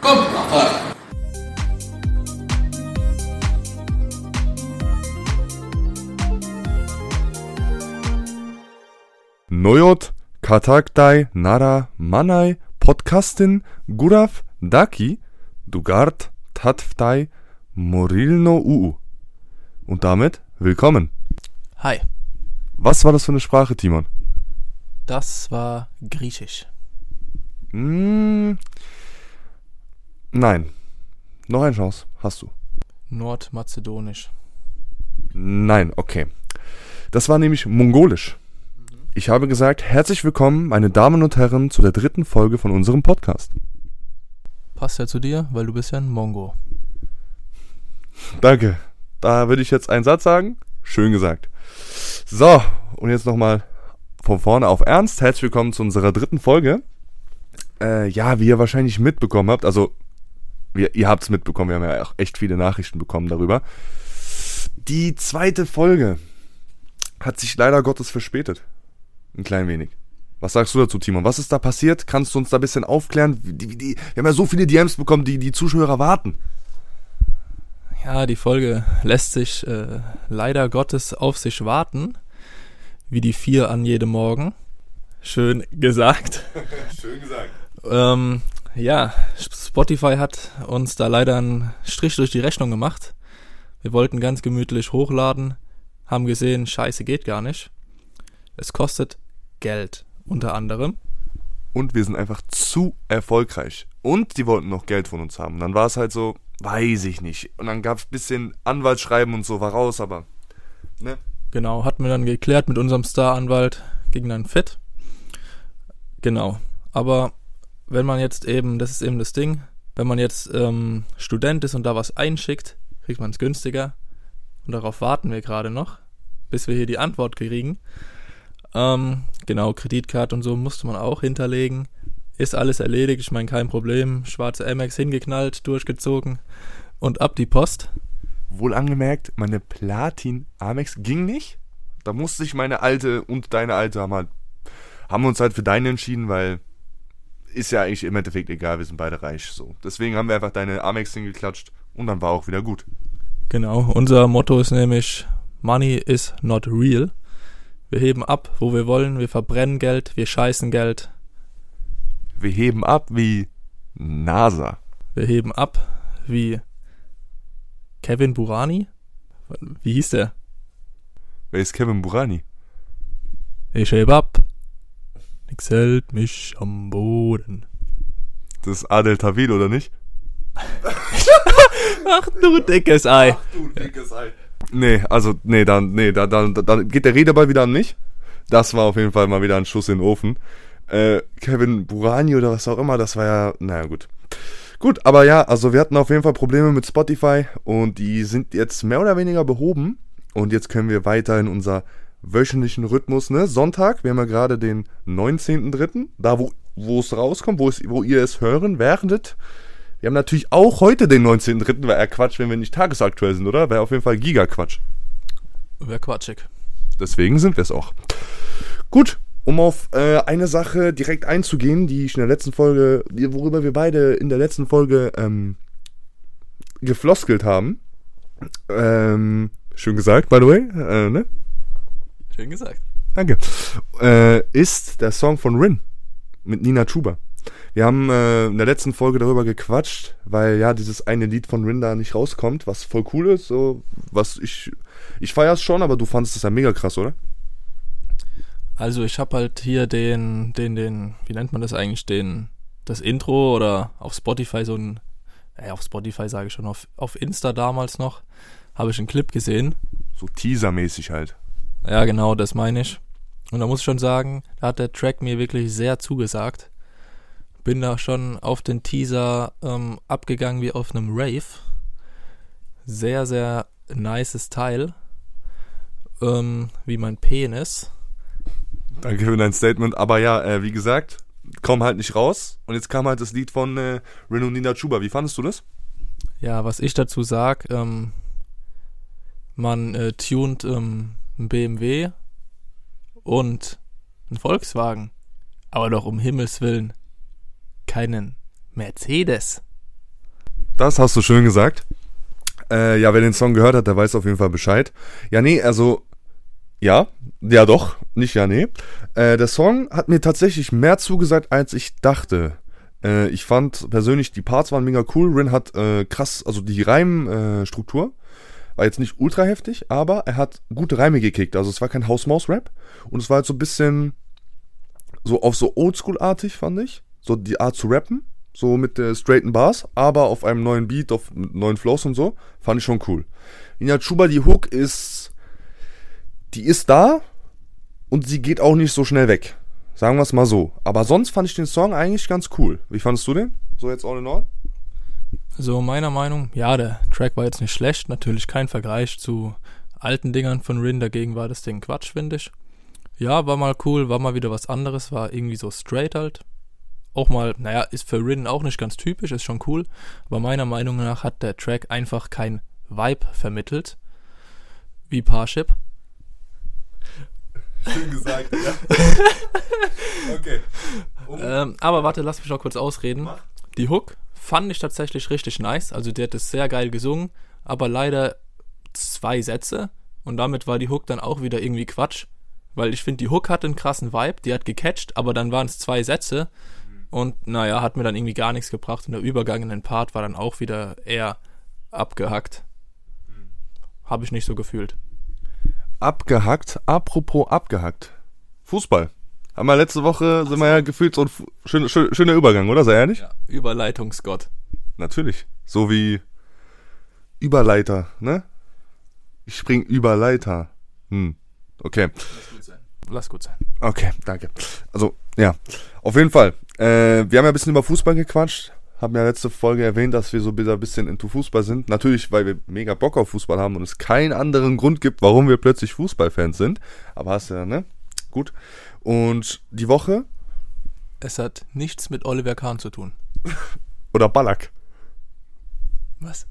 Komm, mach rein. Noyot, Kataktai, Nara, Manai, Podcastin, Gurav, Daki, Dugart, Tatftai, Morilno Uu. Und damit willkommen. Hi, Was war das für eine Sprache, Timon? das war Griechisch. Hm, nein. Noch eine Chance. Hast du. Nordmazedonisch. Nein, okay. Das war nämlich Mongolisch. Ich habe gesagt, herzlich willkommen, meine Damen und Herren, zu der dritten Folge von unserem Podcast. Passt ja zu dir, weil du bist ja ein Mongo. Danke. Da würde ich jetzt einen Satz sagen. Schön gesagt. So, und jetzt nochmal von vorne auf Ernst. Herzlich willkommen zu unserer dritten Folge. Äh, ja, wie ihr wahrscheinlich mitbekommen habt, also wir, ihr habt es mitbekommen, wir haben ja auch echt viele Nachrichten bekommen darüber. Die zweite Folge hat sich leider Gottes verspätet. Ein klein wenig. Was sagst du dazu, Timon? Was ist da passiert? Kannst du uns da ein bisschen aufklären? Die, die, wir haben ja so viele DMs bekommen, die die Zuschauer warten. Ja, die Folge lässt sich äh, leider Gottes auf sich warten. Wie die vier an jedem Morgen. Schön gesagt. Schön gesagt. Ähm, ja, Spotify hat uns da leider einen Strich durch die Rechnung gemacht. Wir wollten ganz gemütlich hochladen, haben gesehen, scheiße geht gar nicht. Es kostet Geld, unter anderem. Und wir sind einfach zu erfolgreich. Und die wollten noch Geld von uns haben. Dann war es halt so, weiß ich nicht. Und dann gab es ein bisschen Anwaltsschreiben und so, war raus, aber. Ne? Genau, hatten wir dann geklärt mit unserem Star-Anwalt, ging dann fit. Genau, aber wenn man jetzt eben, das ist eben das Ding, wenn man jetzt ähm, Student ist und da was einschickt, kriegt man es günstiger. Und darauf warten wir gerade noch, bis wir hier die Antwort kriegen. Ähm, genau, Kreditkarte und so musste man auch hinterlegen. Ist alles erledigt, ich meine, kein Problem. Schwarze Amex hingeknallt, durchgezogen und ab die Post. Wohl angemerkt, meine Platin Amex ging nicht. Da musste ich meine alte und deine alte haben halt, haben uns halt für deine entschieden, weil ist ja eigentlich im Endeffekt egal, wir sind beide reich, so. Deswegen haben wir einfach deine Amex hingeklatscht und dann war auch wieder gut. Genau, unser Motto ist nämlich Money is not real. Wir heben ab, wo wir wollen, wir verbrennen Geld, wir scheißen Geld, Wir heben ab wie NASA. wir heben ab wie Kevin Burani. Wie hieß der? Wer ist Kevin Burani? Ich hebe ab. Nix hält mich am Boden. Das ist Adel Tawil, oder nicht? Ach du dickes Ei. du dickes Ei. Nee, also, nee, dann, nee, da, dann, dann geht der Redeball wieder an mich. Das war auf jeden Fall mal wieder ein Schuss in den Ofen. Äh, Kevin Burani oder was auch immer, das war ja, naja, gut. Gut, aber ja, also wir hatten auf jeden Fall Probleme mit Spotify und die sind jetzt mehr oder weniger behoben. Und jetzt können wir weiter in unser wöchentlichen Rhythmus, ne? Sonntag, wir haben ja gerade den 19.03., da wo wo es rauskommt, wo, es, wo ihr es hören werdet. Wir haben natürlich auch heute den 19.03., wäre ja Quatsch, wenn wir nicht tagesaktuell sind, oder? Wäre auf jeden Fall Giga-Quatsch. Wär quatschig. Deswegen sind wir es auch. Gut, um auf äh, eine Sache direkt einzugehen, die ich in der letzten Folge, worüber wir beide in der letzten Folge ähm, gefloskelt haben. Ähm, schön gesagt, by the way, äh, ne? Schön gesagt. Danke. Äh, ist der Song von Rin mit Nina Chuba. Wir haben äh, in der letzten Folge darüber gequatscht, weil ja dieses eine Lied von Rin da nicht rauskommt, was voll cool ist, so was ich ich feier's schon, aber du fandest es ja mega krass, oder? Also ich habe halt hier den, den, den, wie nennt man das eigentlich, den, das Intro oder auf Spotify so ein, äh, auf Spotify sage ich schon, auf, auf Insta damals noch, habe ich einen Clip gesehen. So Teaser-mäßig halt. Ja, genau, das meine ich. Und da muss ich schon sagen, da hat der Track mir wirklich sehr zugesagt. Bin da schon auf den Teaser ähm, abgegangen wie auf einem Rave. Sehr, sehr nices Teil. Ähm, wie mein Penis. Danke für dein Statement, aber ja, äh, wie gesagt, komm halt nicht raus. Und jetzt kam halt das Lied von äh, Rin und Nina Chuba. Wie fandest du das? Ja, was ich dazu sag, ähm, man äh, tunt ähm, ein BMW und ein Volkswagen, aber doch um Himmels Willen keinen Mercedes. Das hast du schön gesagt. Äh, ja, wer den Song gehört hat, der weiß auf jeden Fall Bescheid. Ja, nee, also, ja, ja doch, nicht ja, nee. Äh, der Song hat mir tatsächlich mehr zugesagt, als ich dachte. Äh, ich fand persönlich, die Parts waren mega cool. Rin hat äh, krass, also die Reimstruktur war jetzt nicht ultra heftig, aber er hat gute Reime gekickt. Also es war kein Haus-Maus-Rap und es war halt so ein bisschen so auf so Oldschool-artig, fand ich. So die Art zu rappen so mit äh, straighten Bars, aber auf einem neuen Beat, auf neuen Flows und so, fand ich schon cool. Ina Chuba, die Hook ist, die ist da und sie geht auch nicht so schnell weg. Sagen wir es mal so. Aber sonst fand ich den Song eigentlich ganz cool. Wie fandest du den? So jetzt all in all? So meiner Meinung, ja, der Track war jetzt nicht schlecht, natürlich kein Vergleich zu alten Dingern von Rin, dagegen war das Ding Quatsch, finde ich. Ja, war mal cool, war mal wieder was anderes, war irgendwie so straight halt auch mal, naja, ist für Rin auch nicht ganz typisch, ist schon cool, aber meiner Meinung nach hat der Track einfach kein Vibe vermittelt, wie Parship. Schön gesagt, ja. okay. Um. Ähm, aber warte, lass mich noch kurz ausreden. Mach. Die Hook fand ich tatsächlich richtig nice, also der hat es sehr geil gesungen, aber leider zwei Sätze und damit war die Hook dann auch wieder irgendwie Quatsch, weil ich finde, die Hook hat einen krassen Vibe, die hat gecatcht, aber dann waren es zwei Sätze und naja, hat mir dann irgendwie gar nichts gebracht. Und der Übergang in den Part war dann auch wieder eher abgehackt. Habe ich nicht so gefühlt. Abgehackt? Apropos abgehackt. Fußball. Haben wir letzte Woche, sind wir ja gefühlt so ein schön, schön, schöner Übergang, oder? Sei ehrlich? Ja, Überleitungsgott. Natürlich. So wie Überleiter, ne? Ich spring über Leiter. Hm. Okay. Lass gut sein. Lass gut sein. Okay, danke. Also, ja. Auf jeden Fall. Äh, wir haben ja ein bisschen über Fußball gequatscht. Haben ja letzte Folge erwähnt, dass wir so ein bisschen into Fußball sind. Natürlich, weil wir mega Bock auf Fußball haben und es keinen anderen Grund gibt, warum wir plötzlich Fußballfans sind. Aber hast du ja, ne? Gut. Und die Woche? Es hat nichts mit Oliver Kahn zu tun. Oder Ballack. Was?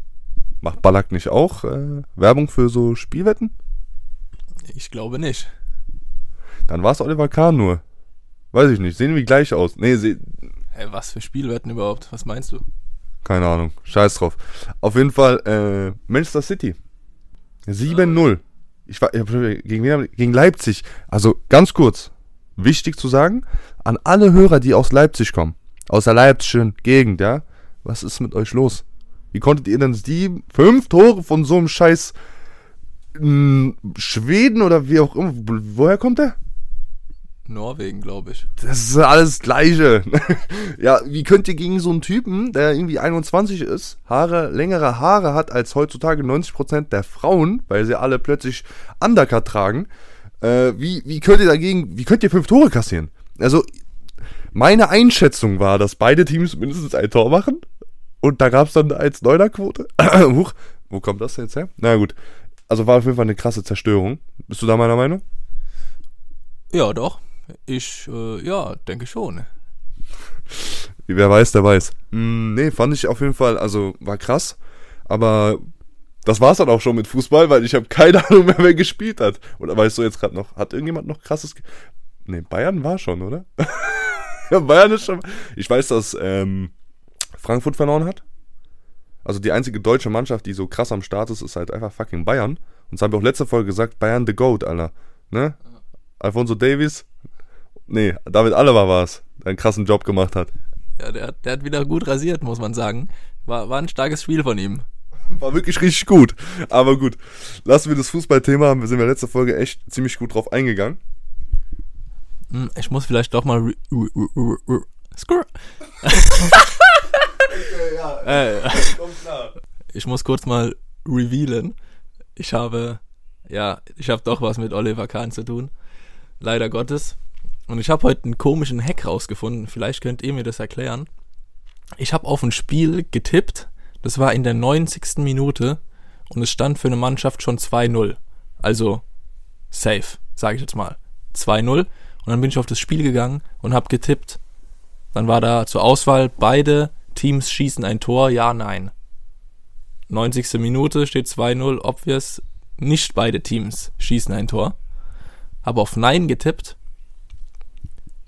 Macht Ballack nicht auch äh, Werbung für so Spielwetten? Ich glaube nicht. Dann war es Oliver Kahn nur. Weiß ich nicht. Sehen wie gleich aus. Nee, se Hä, was für Spielwetten überhaupt? Was meinst du? Keine Ahnung. Scheiß drauf. Auf jeden Fall, äh, Manchester City. 7-0. Ich war, gegen, gegen Leipzig. Also, ganz kurz. Wichtig zu sagen, an alle Hörer, die aus Leipzig kommen. Aus der Leipzigischen Gegend, ja. Was ist mit euch los? Wie konntet ihr denn sieben, fünf Tore von so einem scheiß hm, Schweden oder wie auch immer, woher kommt der? Norwegen, glaube ich. Das ist alles Gleiche. ja, wie könnt ihr gegen so einen Typen, der irgendwie 21 ist, Haare, längere Haare hat als heutzutage 90% der Frauen, weil sie alle plötzlich Undercut tragen, äh, wie, wie könnt ihr dagegen, wie könnt ihr fünf Tore kassieren? Also, meine Einschätzung war, dass beide Teams mindestens ein Tor machen. Und da gab es dann als Neuner-Quote. Huch, wo kommt das jetzt her? Na gut. Also war auf jeden Fall eine krasse Zerstörung. Bist du da meiner Meinung? Ja, doch. Ich, äh, ja, denke schon. Wer weiß, der weiß. Mm, nee, fand ich auf jeden Fall, also war krass. Aber das war's dann auch schon mit Fußball, weil ich habe keine Ahnung mehr, wer gespielt hat. Oder weißt du jetzt gerade noch, hat irgendjemand noch krasses... Ge nee, Bayern war schon, oder? ja, Bayern ist schon... Ich weiß, dass ähm, Frankfurt verloren hat. Also die einzige deutsche Mannschaft, die so krass am Start ist, ist halt einfach fucking Bayern. Und das haben wir auch letzte Folge gesagt, Bayern the Goat, Alter. Ne? Alfonso Davies, Nee, David Alaba war es, der einen krassen Job gemacht hat. Ja, der, der hat wieder gut rasiert, muss man sagen. War, war ein starkes Spiel von ihm. War wirklich richtig gut. Aber gut, lassen wir das Fußballthema haben. Wir sind in der letzten Folge echt ziemlich gut drauf eingegangen. Hm, ich muss vielleicht doch mal. Skrr. okay, ja. Äh, ich muss kurz mal revealen. Ich habe, ja, ich habe doch was mit Oliver Kahn zu tun. Leider Gottes. Und ich habe heute einen komischen Hack rausgefunden. Vielleicht könnt ihr mir das erklären. Ich habe auf ein Spiel getippt. Das war in der 90. Minute. Und es stand für eine Mannschaft schon 2-0. Also safe, sage ich jetzt mal. 2-0. Und dann bin ich auf das Spiel gegangen und habe getippt. Dann war da zur Auswahl, beide Teams schießen ein Tor, ja, nein. 90. Minute steht 2-0, obvious, nicht beide Teams schießen ein Tor. Habe auf Nein getippt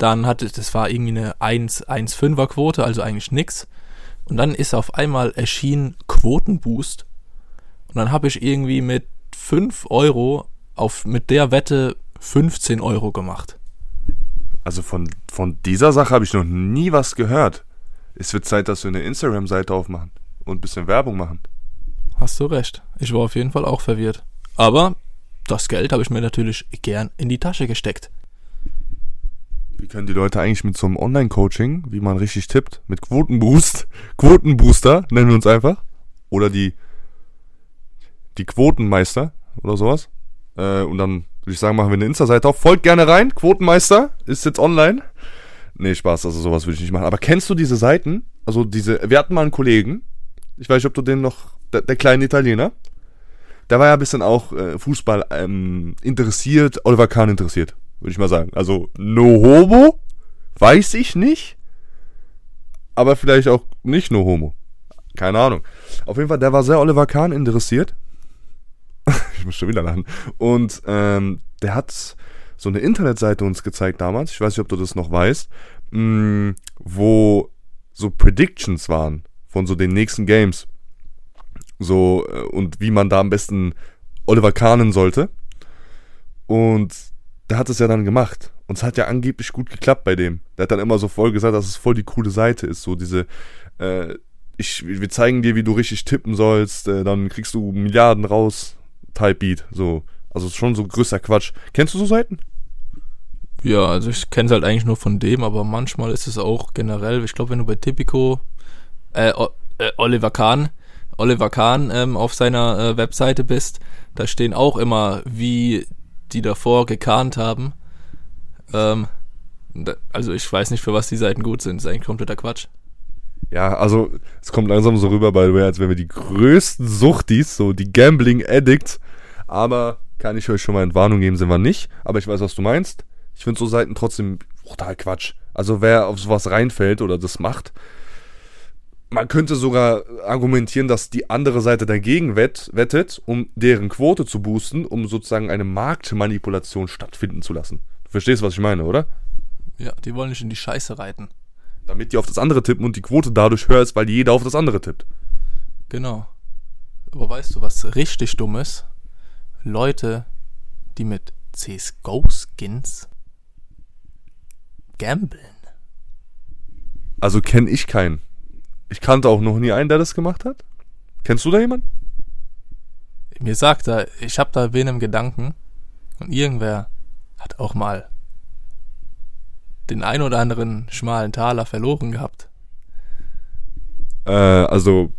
dann hatte, das war irgendwie eine 1, 1,5er Quote, also eigentlich nix. Und dann ist auf einmal erschienen Quotenboost. Und dann habe ich irgendwie mit 5 Euro auf, mit der Wette 15 Euro gemacht. Also von, von dieser Sache habe ich noch nie was gehört. Es wird Zeit, dass wir eine Instagram-Seite aufmachen und ein bisschen Werbung machen. Hast du recht. Ich war auf jeden Fall auch verwirrt. Aber das Geld habe ich mir natürlich gern in die Tasche gesteckt. Wie können die Leute eigentlich mit so einem Online-Coaching, wie man richtig tippt, mit Quotenboost, Quotenbooster, nennen wir uns einfach, oder die, die Quotenmeister oder sowas. Äh, und dann würde ich sagen, machen wir eine Insta-Seite auf. Folgt gerne rein. Quotenmeister ist jetzt online. Nee, Spaß, also sowas würde ich nicht machen. Aber kennst du diese Seiten? Also diese, wir hatten mal einen Kollegen, ich weiß nicht, ob du den noch, der, der kleine Italiener, der war ja ein bisschen auch äh, Fußball ähm, interessiert, Oliver Kahn interessiert, würde ich mal sagen. Also no homo, weiß ich nicht, aber vielleicht auch nicht no homo. Keine Ahnung. Auf jeden Fall, der war sehr Oliver Kahn interessiert. ich muss schon wieder lachen. Und ähm, der hat so eine Internetseite uns gezeigt damals, ich weiß nicht, ob du das noch weißt, mh, mm, wo so Predictions waren von so den nächsten Games. So, äh, und wie man da am besten Oliver Kahnen sollte. Und der hat es ja dann gemacht. Und es hat ja angeblich gut geklappt bei dem. Der hat dann immer so voll gesagt, dass es voll die coole Seite ist. So diese, äh, ich, wir zeigen dir, wie du richtig tippen sollst, äh, dann kriegst du Milliarden raus, Type Beat. So. Also schon so größer Quatsch. Kennst du so Seiten? Ja, also ich kenne es halt eigentlich nur von dem, aber manchmal ist es auch generell, ich glaube, wenn du bei Tipico, äh, äh, Oliver Kahn, Oliver Kahn ähm, auf seiner äh, Webseite bist, da stehen auch immer, wie die davor gekahnt haben. Ähm, also ich weiß nicht, für was die Seiten gut sind. Das ist eigentlich kompletter Quatsch. Ja, also es kommt langsam so rüber, by the way, als wenn wir die größten Suchtis, so die Gambling Addicts, aber kann ich euch schon mal Entwarnung geben, sind wir nicht. Aber ich weiß, was du meinst. Ich finde so Seiten trotzdem total Quatsch. Also wer auf sowas reinfällt oder das macht, man könnte sogar argumentieren, dass die andere Seite dagegen wett, wettet, um deren Quote zu boosten, um sozusagen eine Marktmanipulation stattfinden zu lassen. Du verstehst, was ich meine, oder? Ja, die wollen nicht in die Scheiße reiten. Damit die auf das andere tippen und die Quote dadurch höher ist, weil jeder auf das andere tippt. Genau. Aber weißt du, was richtig dumm ist? Leute, die mit CSGO-Skins gambeln. Also kenne ich keinen. Ich kannte auch noch nie einen, der das gemacht hat. Kennst du da jemanden? Mir sagt er, ich habe da wen im Gedanken und irgendwer hat auch mal den ein oder anderen schmalen Taler verloren gehabt. Äh, also,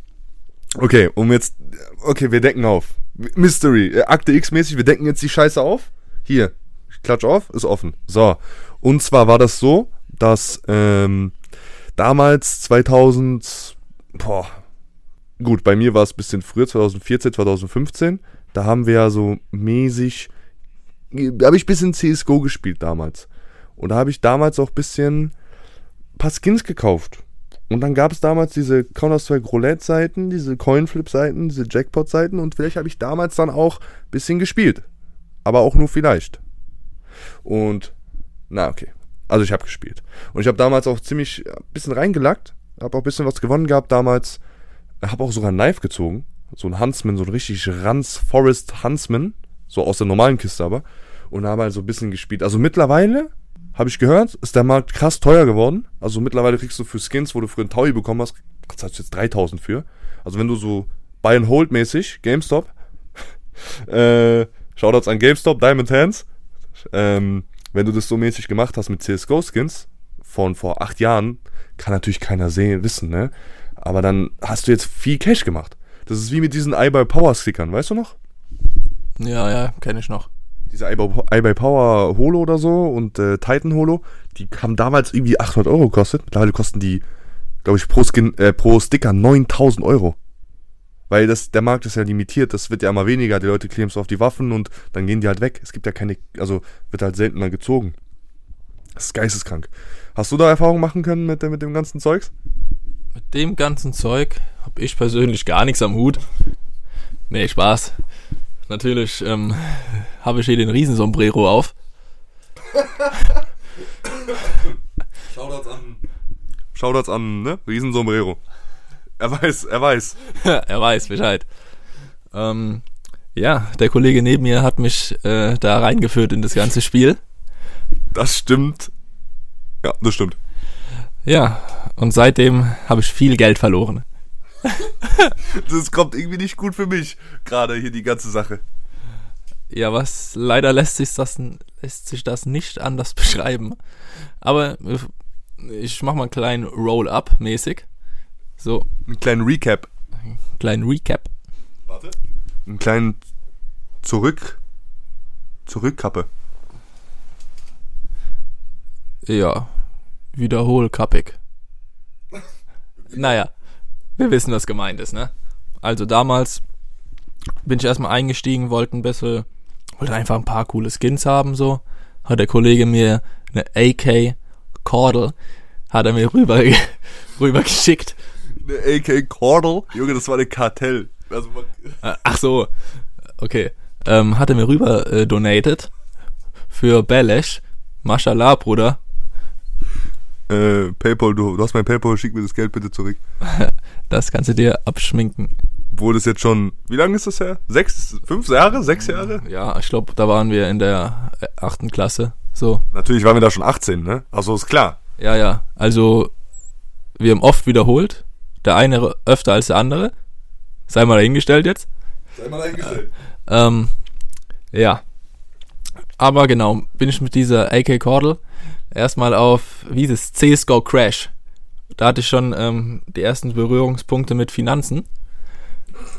okay, um jetzt, okay, wir decken auf. Mystery, äh, Akte X-mäßig, wir decken jetzt die Scheiße auf. Hier, ich klatsch auf, ist offen. So, und zwar war das so, dass ähm, damals 2000, boah, gut, bei mir war es ein bisschen früher, 2014, 2015, da haben wir ja so mäßig, habe ich ein bisschen CSGO gespielt damals. Und da habe ich damals auch ein bisschen ein paar Skins gekauft. Und dann gab es damals diese Counter-Strike Roulette-Seiten, diese Coinflip-Seiten, diese Jackpot-Seiten und vielleicht habe ich damals dann auch ein bisschen gespielt. Aber auch nur vielleicht. Und na, okay. Also ich habe gespielt. Und ich habe damals auch ziemlich ein bisschen reingelackt. Habe auch ein bisschen was gewonnen gehabt damals. Habe auch sogar ein Knife gezogen. So ein Huntsman, so ein richtig Ranz Forest Huntsman. So aus der normalen Kiste aber. Und habe halt so ein bisschen gespielt. Also mittlerweile, habe ich gehört, ist der Markt krass teuer geworden. Also mittlerweile kriegst du für Skins, wo du früher einen Taui bekommen hast, zahlst du jetzt 3000 für. Also wenn du so Buy and Hold mäßig, GameStop, äh, Shoutouts an GameStop, Diamond Hands, ähm, wenn du das so mäßig gemacht hast mit CSGO-Skins von vor acht Jahren, kann natürlich keiner sehen, wissen, ne? Aber dann hast du jetzt viel Cash gemacht. Das ist wie mit diesen iBuy Power Stickern, weißt du noch? Ja, ja, kenne ich noch. Diese iBuy Power Holo oder so und äh, Titan Holo, die haben damals irgendwie 800 Euro gekostet. Mittlerweile kosten die, glaube ich, pro, Skin, äh, pro Sticker 9000 Euro. Weil das, der Markt ist ja limitiert, das wird ja immer weniger, die Leute kleben es auf die Waffen und dann gehen die halt weg. Es gibt ja keine, also wird halt seltener gezogen. Das ist geisteskrank. Hast du da Erfahrungen machen können mit, mit dem ganzen Zeugs? Mit dem ganzen Zeug habe ich persönlich gar nichts am Hut. Nee, Spaß. Natürlich ähm, habe ich hier den Riesensombrero auf. Shoutouts an. Shoutouts an, ne? Riesensombrero. Er weiß, er weiß. er weiß Bescheid. Ähm, ja, der Kollege neben mir hat mich äh, da reingeführt in das ganze Spiel. Das stimmt. Ja, das stimmt. Ja, und seitdem habe ich viel Geld verloren. das kommt irgendwie nicht gut für mich, gerade hier die ganze Sache. Ja, was leider lässt sich das, lässt sich das nicht anders beschreiben. Aber ich mach mal einen kleinen Roll-up mäßig. So. Einen kleinen Recap. Einen kleinen Recap. Warte. Einen kleinen Zurück. Zurückkappe. Ja. Wiederholkappig. naja. Wir wissen, was gemeint ist, ne? Also damals bin ich erstmal eingestiegen, wollte ein bisschen, wollte einfach ein paar coole Skins haben, so. Hat der Kollege mir eine AK Cordel, hat er mir rüber, rüber geschickt. Eine AK Cordel? Junge, das war eine Kartell. Also äh, Ach so, okay. Ähm, hat er mir rüber äh, donated für Belesh. Mashallah, Bruder. Äh, Paypal, du, du hast mein Paypal, schick mir das Geld bitte zurück. das kannst du dir abschminken. Wurde es jetzt schon, wie lange ist das her? Sechs, fünf Jahre, sechs Jahre? Ja, ich glaube, da waren wir in der äh, achten Klasse, so. Natürlich waren wir da schon 18, ne? Also ist klar. Ja, ja, also wir haben oft wiederholt, der eine öfter als der andere. Sei mal dahingestellt jetzt. Sei mal dahingestellt. Äh, ähm, ja. Aber genau, bin ich mit dieser AK Cordel erstmal auf, wie ist es, CSGO Crash. Da hatte ich schon ähm, die ersten Berührungspunkte mit Finanzen.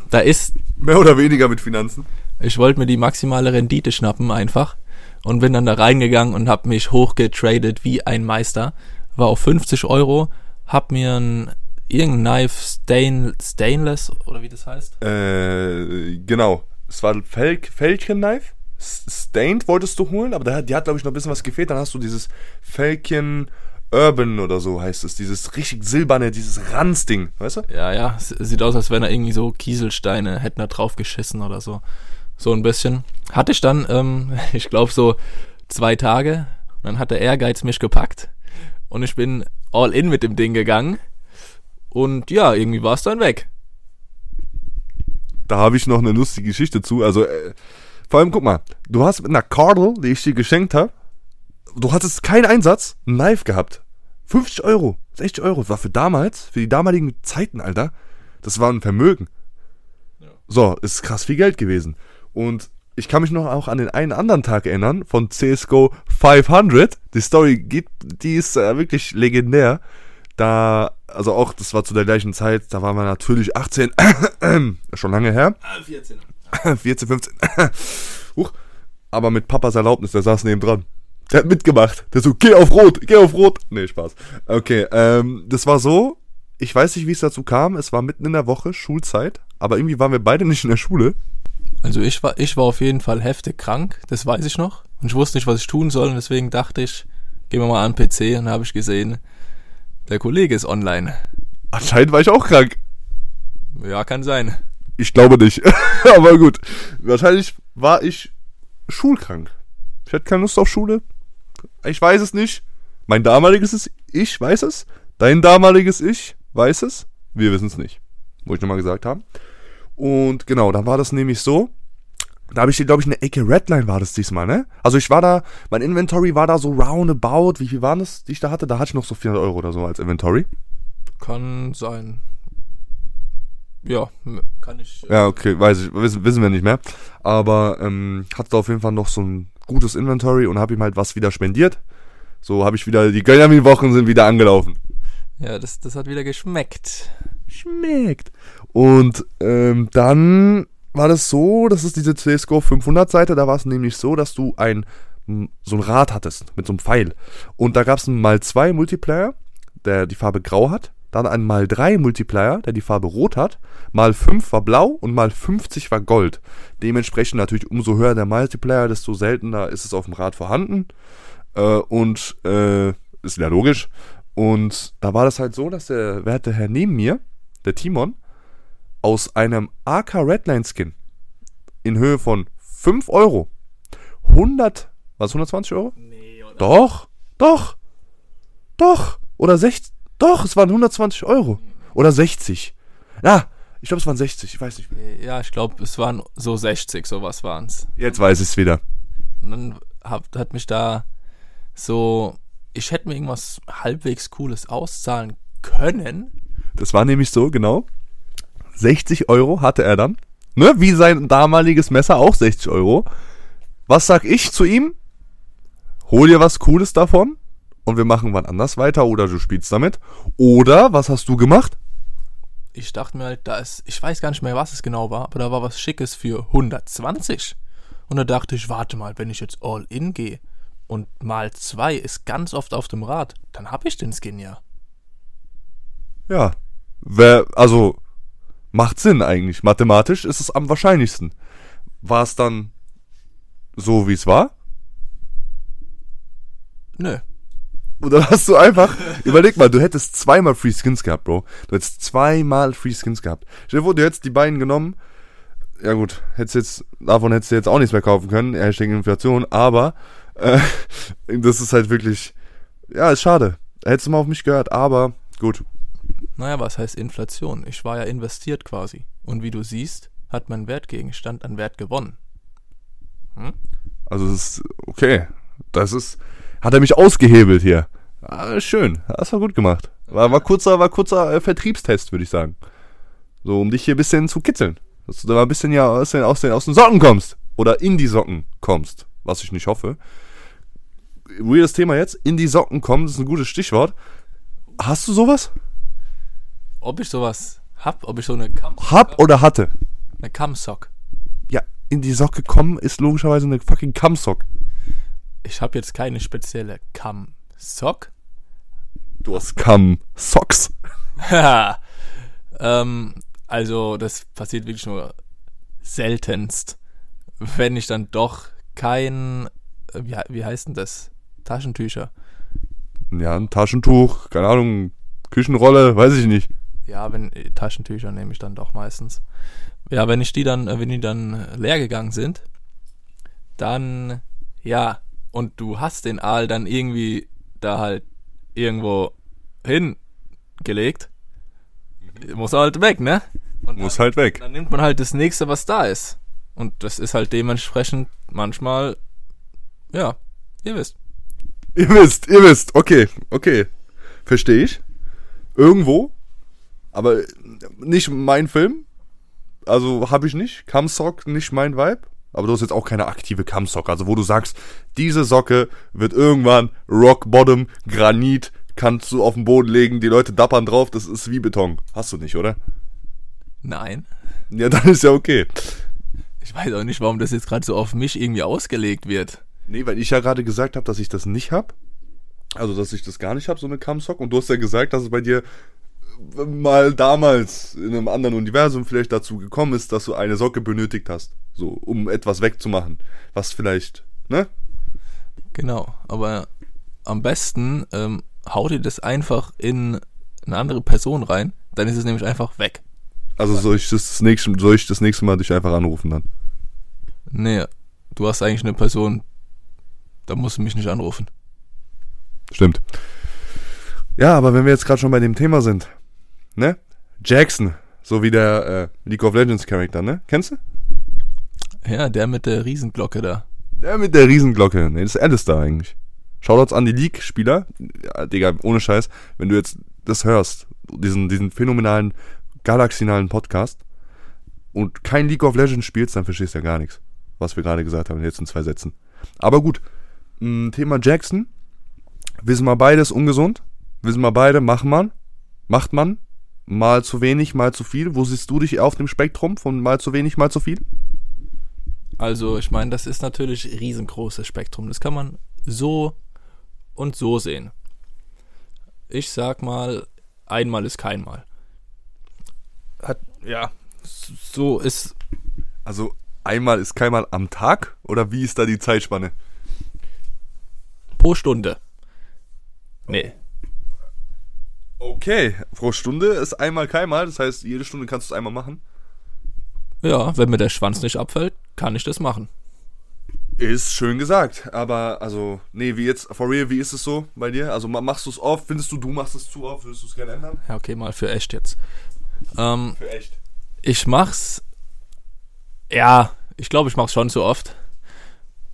Da ist. Mehr oder weniger mit Finanzen. Ich wollte mir die maximale Rendite schnappen einfach und bin dann da reingegangen und hab mich hochgetradet wie ein Meister. War auf 50 Euro, hab mir ein irgendein Knife Stain, Stainless oder wie das heißt? Äh, genau. Es war ein Fel Felchen-Knife. Stained wolltest du holen, aber die hat, glaube ich, noch ein bisschen was gefehlt. Dann hast du dieses Falcon Urban oder so heißt es. Dieses richtig silberne, dieses Ranzding, weißt du? Ja, ja. Sieht aus, als wenn da irgendwie so Kieselsteine hätten da drauf geschissen oder so. So ein bisschen. Hatte ich dann, ähm, ich glaube, so zwei Tage. Und dann hat der Ehrgeiz mich gepackt. Und ich bin all in mit dem Ding gegangen. Und ja, irgendwie war es dann weg. Da habe ich noch eine lustige Geschichte zu. Also, äh, vor allem, guck mal, du hast mit einer Cardle, die ich dir geschenkt habe, du hattest keinen Einsatz, ein Knife gehabt. 50 Euro, 60 Euro. Das war für damals, für die damaligen Zeiten, Alter, das war ein Vermögen. Ja. So, ist krass viel Geld gewesen. Und ich kann mich noch auch an den einen anderen Tag erinnern von CSGO 500. Die Story geht, die ist äh, wirklich legendär. Da, also auch, das war zu der gleichen Zeit, da waren wir natürlich 18, schon lange her. 14. 14, 15. Huch. Aber mit Papas Erlaubnis, der saß neben dran. Der hat mitgemacht. Der so, geh auf Rot, geh auf Rot. Nee, Spaß. Okay, ähm, das war so, ich weiß nicht, wie es dazu kam. Es war mitten in der Woche, Schulzeit. Aber irgendwie waren wir beide nicht in der Schule. Also ich war, ich war auf jeden Fall heftig krank, das weiß ich noch. Und ich wusste nicht, was ich tun soll. Und deswegen dachte ich, gehen wir mal an den PC. Und da habe ich gesehen, der Kollege ist online. Anscheinend war ich auch krank. Ja, kann sein. Ich glaube nicht. Aber gut. Wahrscheinlich war ich schulkrank. Ich hatte keine Lust auf Schule. Ich weiß es nicht. Mein damaliges Ich weiß es. Dein damaliges Ich weiß es. Wir wissen es nicht. Wollte ich nochmal gesagt haben. Und genau, dann war das nämlich so. Da habe ich dir, glaube ich, eine Ecke Redline war das diesmal, ne? Also ich war da, mein Inventory war da so roundabout. Wie viel waren das, die ich da hatte? Da hatte ich noch so 400 Euro oder so als Inventory. Kann sein. Ja, kann ich. Äh ja, okay, weiß ich, wissen, wissen wir nicht mehr. Aber ähm, hatte auf jeden Fall noch so ein gutes Inventory und habe ihm halt was wieder spendiert. So habe ich wieder, die Gönjamin-Wochen sind wieder angelaufen. Ja, das, das hat wieder geschmeckt. Schmeckt. Und ähm, dann war das so, das ist diese CSGO 500 Seite, da war es nämlich so, dass du ein so ein Rad hattest mit so einem Pfeil. Und da gab es einen mal 2 Multiplayer, der die Farbe grau hat dann ein mal 3 Multiplier, der die Farbe rot hat, mal 5 war blau und mal 50 war gold. Dementsprechend natürlich umso höher der Multiplier, desto seltener ist es auf dem Rad vorhanden. Äh, und äh, ist ja logisch. Und da war das halt so, dass der werte Herr neben mir, der Timon, aus einem AK Redline Skin in Höhe von 5 Euro 100, was 120 Euro? Nee, oder? Doch, doch, Doch. Oder 60. Doch, es waren 120 Euro. Oder 60. Ja, ich glaube, es waren 60. Ich weiß nicht mehr. Ja, ich glaube, es waren so 60, sowas waren's. Jetzt weiß ich es wieder. Und dann hab, hat mich da so, ich hätte mir irgendwas halbwegs Cooles auszahlen können. Das war nämlich so, genau. 60 Euro hatte er dann. Ne? Wie sein damaliges Messer auch 60 Euro. Was sag ich zu ihm? Hol dir was Cooles davon und wir machen wann anders weiter oder du spielst damit. Oder was hast du gemacht? Ich dachte mir halt, da ist, ich weiß gar nicht mehr, was es genau war, aber da war was Schickes für 120. Und da dachte ich, warte mal, wenn ich jetzt all in gehe und mal zwei ist ganz oft auf dem Rad, dann hab ich den Skin ja. Ja. Wer, also, macht Sinn eigentlich. Mathematisch ist es am wahrscheinlichsten. War es dann so, wie es war? Nö. Oder hast du einfach, überleg mal, du hättest zweimal Free Skins gehabt, Bro. Du hättest zweimal Free Skins gehabt. Stell dir vor, du hättest die beiden genommen. Ja gut, hättest jetzt, davon hättest du jetzt auch nichts mehr kaufen können, Hashtag Inflation, aber äh, das ist halt wirklich, ja, ist schade. Hättest du mal auf mich gehört, aber gut. Naja, was heißt Inflation? Ich war ja investiert quasi. Und wie du siehst, hat mein Wertgegenstand an Wert gewonnen. Hm? Also das ist okay. Das ist, hat er mich ausgehebelt hier. Ah, schön, das war gut gemacht. War, war kurzer, war kurzer äh, Vertriebstest, würde ich sagen. So, um dich hier ein bisschen zu kitzeln. Dass du da mal ein bisschen ja aus den, aus, den, aus den Socken kommst. Oder in die Socken kommst. Was ich nicht hoffe. Weirdes Thema jetzt. In die Socken kommen, das ist ein gutes Stichwort. Hast du sowas? Ob ich sowas hab, ob ich so eine Cam Hab oder hatte? eine Cam-Sock. Ja, in die Socke kommen ist logischerweise eine fucking Kammsock. Ich habe jetzt keine spezielle Cam-Sock. Du hast Kamm-Socks. Haha. ähm, also, das passiert wirklich nur seltenst. Wenn ich dann doch kein, wie, wie heißt denn das? Taschentücher. Ja, ein Taschentuch, keine Ahnung, Küchenrolle, weiß ich nicht. Ja, wenn äh, Taschentücher nehme ich dann doch meistens. Ja, wenn ich die dann, äh, wenn die dann leer gegangen sind, dann ja, und du hast den Aal dann irgendwie da halt irgendwo hingelegt, muss er halt weg, ne? Und Muss dann, halt weg. dann nimmt man halt das nächste, was da ist. Und das ist halt dementsprechend manchmal, ja, ihr wisst. Ihr wisst, ihr wisst, okay, okay. Verstehe ich. Irgendwo. Aber nicht mein Film. Also habe ich nicht. Cumsock nicht mein Vibe. Aber du hast jetzt auch keine aktive Cumsock. Also wo du sagst, diese Socke wird irgendwann Rock Bottom, Granit, kannst du auf den Boden legen, die Leute dappern drauf, das ist wie Beton. Hast du nicht, oder? Nein. Ja, dann ist ja okay. Ich weiß auch nicht, warum das jetzt gerade so auf mich irgendwie ausgelegt wird. Nee, weil ich ja gerade gesagt habe, dass ich das nicht hab. Also, dass ich das gar nicht hab, so eine Cumsock. Und du hast ja gesagt, dass es bei dir mal damals in einem anderen Universum vielleicht dazu gekommen ist, dass du eine Socke benötigt hast. So, um etwas wegzumachen. Was vielleicht, ne? Genau, aber am besten ähm, haut ihr das einfach in eine andere Person rein, dann ist es nämlich einfach weg. Also soll ich das nächste, soll ich das nächste Mal dich einfach anrufen dann? Nee, du hast eigentlich eine Person, da musst du mich nicht anrufen. Stimmt. Ja, aber wenn wir jetzt gerade schon bei dem Thema sind, ne? Jackson, so wie der äh, League of Legends Charakter, ne? Kennst du? Ja, der mit der Riesenglocke da. Der mit der Riesenglocke. Ne, das ist Alistair eigentlich. Shoutouts an die League-Spieler. Ja, Digga, ohne Scheiß, wenn du jetzt das hörst, diesen, diesen phänomenalen, galaxinalen Podcast und kein League of Legends spielst, dann verstehst du ja gar nichts, was wir gerade gesagt haben in den letzten zwei Sätzen. Aber gut, mh, Thema Jackson. Wissen wir beides ungesund. Wissen wir beide, macht man. Macht man. Mal zu wenig, mal zu viel. Wo siehst du dich auf dem Spektrum von mal zu wenig, mal zu viel? Also, ich meine, das ist natürlich ein riesengroßes Spektrum. Das kann man so und so sehen. Ich sag mal, einmal ist keinmal. Hat, ja, so ist Also einmal ist keinmal am Tag oder wie ist da die Zeitspanne? pro Stunde. Nee. Okay, pro Stunde ist einmal keinmal, das heißt, jede Stunde kannst du es einmal machen. Ja, wenn mir der Schwanz nicht abfällt, kann ich das machen. Ist schön gesagt, aber also, nee, wie jetzt, for real, wie ist es so bei dir? Also machst du es oft? Findest du, du machst es zu oft? Würdest du es gerne ändern? Ja, okay, mal für echt jetzt. Ähm, Für echt. ich mach's. Ja, ich glaube, ich mach's schon zu oft.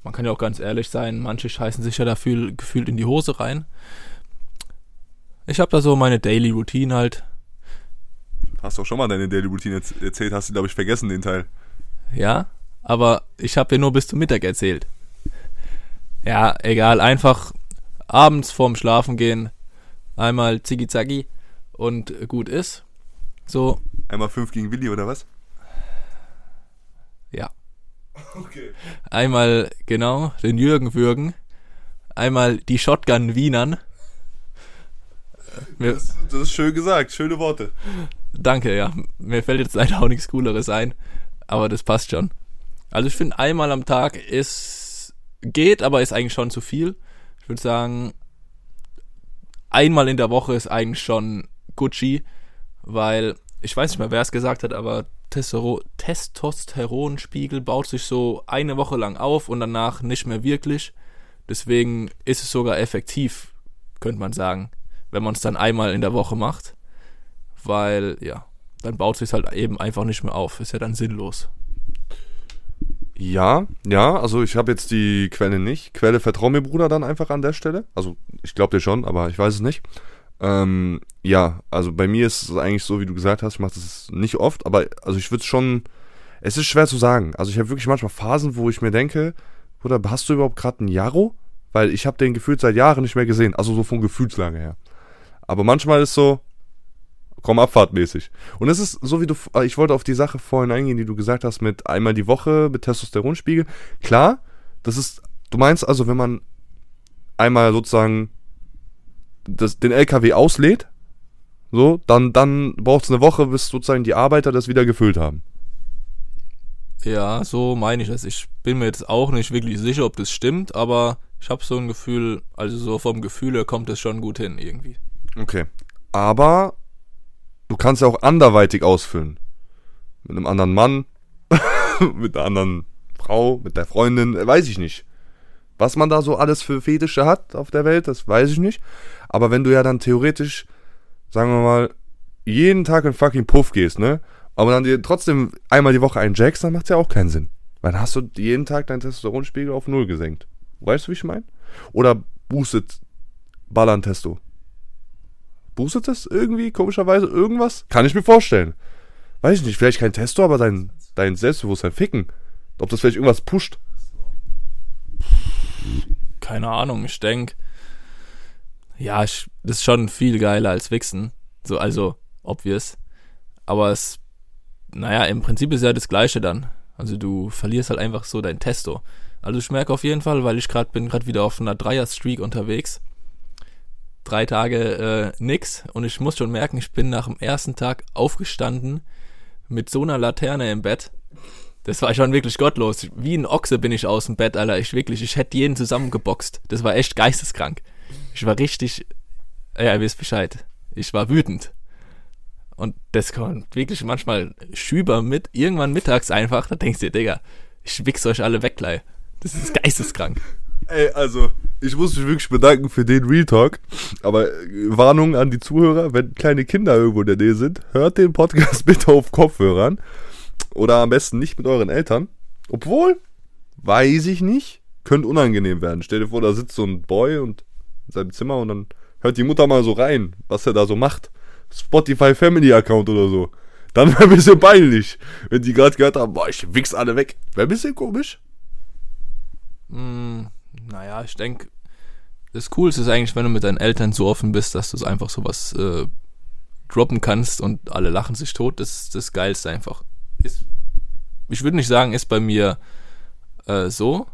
Man kann ja auch ganz ehrlich sein, manche scheißen sich ja dafür gefühlt in die Hose rein. Ich habe da so meine Daily Routine halt. Hast du auch schon mal deine Daily Routine erz- erzählt, hast du, glaube ich, vergessen, den Teil. Ja, aber ich habe dir nur bis zum Mittag erzählt. Ja, egal, einfach abends vorm Schlafen gehen, einmal ziggy zacki und gut ist. So, Einmal fünf gegen Willi oder was? ja. Okay. Einmal, genau, den Jürgen würgen. Einmal die Shotgun Wienern. Mir, Das, das ist schön gesagt, schöne Worte. danke, ja. Mir fällt jetzt leider auch nichts Cooleres ein. Aber das passt schon. Also ich finde, einmal am Tag ist, geht, aber ist eigentlich schon zu viel. Ich würde sagen, einmal in der Woche ist eigentlich schon Gucci, weil, ich weiß nicht mehr, wer es gesagt hat, aber Testosteronspiegel baut sich so eine Woche lang auf und danach nicht mehr wirklich. Deswegen ist es sogar effektiv, könnte man sagen, wenn man es dann einmal in der Woche macht. Weil, ja, dann baut sich halt eben einfach nicht mehr auf. Ist ja dann sinnlos. Ja, ja, also ich habe jetzt die Quelle nicht. Quelle vertrau mir, Bruder, dann einfach an der Stelle. Also ich glaube dir schon, aber ich weiß es nicht. Ähm, ja, also bei mir ist es eigentlich so, wie du gesagt hast, ich mache das nicht oft, aber also ich würde schon, es ist schwer zu sagen. Also ich habe wirklich manchmal Phasen, wo ich mir denke, Bruder, hast du überhaupt gerade einen Jaro? Weil ich habe den gefühlt seit Jahren nicht mehr gesehen, also so von Gefühlslage her. Aber manchmal ist so, komm abfahrtmäßig. Und es ist so wie du, äh, ich wollte auf die Sache vorhin eingehen, die du gesagt hast, mit einmal die Woche mit Testosteronspiegel. Klar, das ist, du meinst also, wenn man einmal sozusagen das, den LKW auslädt, so, dann, dann braucht es eine Woche, bis sozusagen die Arbeiter das wieder gefüllt haben. Ja, so meine ich es. Ich bin mir jetzt auch nicht wirklich sicher, ob das stimmt, aber ich habe so ein Gefühl, also so vom Gefühl her kommt es schon gut hin irgendwie. Okay. Aber du kannst ja auch anderweitig ausfüllen. Mit einem anderen Mann, mit einer anderen Frau, mit der Freundin, äh, weiß ich nicht. Was man da so alles für Fetische hat auf der Welt, das weiß ich nicht. Aber wenn du ja dann theoretisch, sagen wir mal, jeden Tag in fucking Puff gehst, ne? Aber dann dir trotzdem einmal die Woche einen jackst, dann macht's ja auch keinen Sinn. Weil dann hast du jeden Tag deinen Testosteronspiegel auf Null gesenkt. Weißt du, wie ich meine? Oder boostet Ballern Testo. Boostet das irgendwie, komischerweise, irgendwas? Kann ich mir vorstellen. Weiß ich nicht, vielleicht kein Testo, aber dein, dein Selbstbewusstsein ficken. Ob das vielleicht irgendwas pusht. Keine Ahnung, ich denk, ja, ich, das ist schon viel geiler als Wichsen. So, also, obvious. Aber es, naja, im Prinzip ist ja das Gleiche dann. Also du verlierst halt einfach so dein Testo. Also ich merke auf jeden Fall, weil ich gerade bin gerade wieder auf einer Dreier-Streak unterwegs. Drei Tage äh, nix und ich muss schon merken, ich bin nach dem ersten Tag aufgestanden mit so einer Laterne im Bett. Das war schon wirklich gottlos. Wie ein Ochse bin ich aus dem Bett, Alter. Ich wirklich, ich hätte jeden zusammengeboxt. Das war echt geisteskrank. Ich war richtig, ja, ihr wisst Bescheid. Ich war wütend. Und das kommt wirklich manchmal schüber mit, irgendwann mittags einfach, da denkst du dir, Digga, ich wichs euch alle weg gleich. Das ist geisteskrank. Ey, also, ich muss mich wirklich bedanken für den Real Talk. Aber äh, Warnung an die Zuhörer, wenn kleine Kinder irgendwo in der Nähe sind, hört den Podcast bitte auf Kopfhörern. Oder am besten nicht mit euren Eltern. Obwohl, weiß ich nicht, könnte unangenehm werden. Stell dir vor, da sitzt so ein Boy und in seinem Zimmer und dann hört die Mutter mal so rein, was er da so macht. Spotify Family Account oder so. Dann wäre ein bisschen peinlich, wenn die gerade gehört haben, boah, ich wichs alle weg. Wäre ein bisschen komisch. Hm, naja, ich denke, das Coolste ist eigentlich, wenn du mit deinen Eltern so offen bist, dass du es einfach sowas äh, droppen kannst und alle lachen sich tot. Das ist das Geilste einfach. Ist, ich würde nicht sagen, ist bei mir äh, so.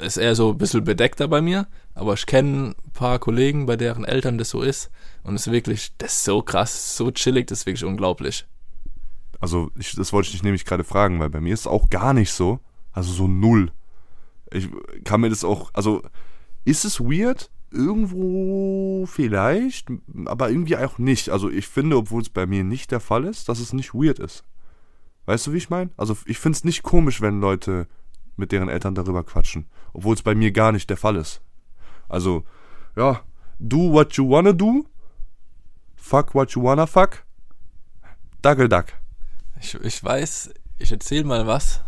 Ist eher so ein bisschen bedeckter bei mir. Aber ich kenne ein paar Kollegen, bei deren Eltern das so ist. Und es ist wirklich, das ist so krass, so chillig, das ist wirklich unglaublich. Also, ich, das wollte ich dich nämlich gerade fragen, weil bei mir ist es auch gar nicht so. Also so null. Ich kann mir das auch, also ist es weird? Irgendwo vielleicht, aber irgendwie auch nicht. Also ich finde, obwohl es bei mir nicht der Fall ist, dass es nicht weird ist. Weißt du, wie ich meine? Also ich finde es nicht komisch, wenn Leute mit deren Eltern darüber quatschen. Obwohl es bei mir gar nicht der Fall ist. Also, ja, do what you wanna do, fuck what you wanna fuck, Dackel duck. Ich, ich weiß, ich erzähle mal was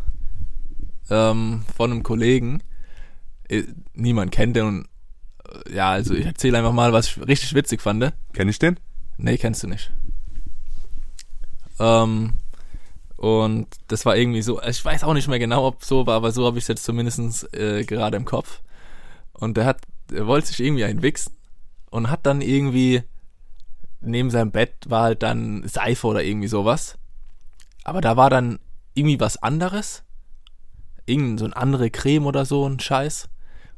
ähm, von einem Kollegen. Äh, Niemand kennt den und äh, ja, also ich erzähle einfach mal, was ich richtig witzig fand. Kenn ich den? Nee, kennst du nicht. Ähm, und das war irgendwie so, ich weiß auch nicht mehr genau, ob so war, aber so habe ich es jetzt zumindest äh, gerade im Kopf. Und der hat, er wollte sich irgendwie einwichsen und hat dann irgendwie neben seinem Bett war halt dann Seife oder irgendwie sowas. Aber da war dann irgendwie was anderes. Irgend so eine andere Creme oder so, ein Scheiß.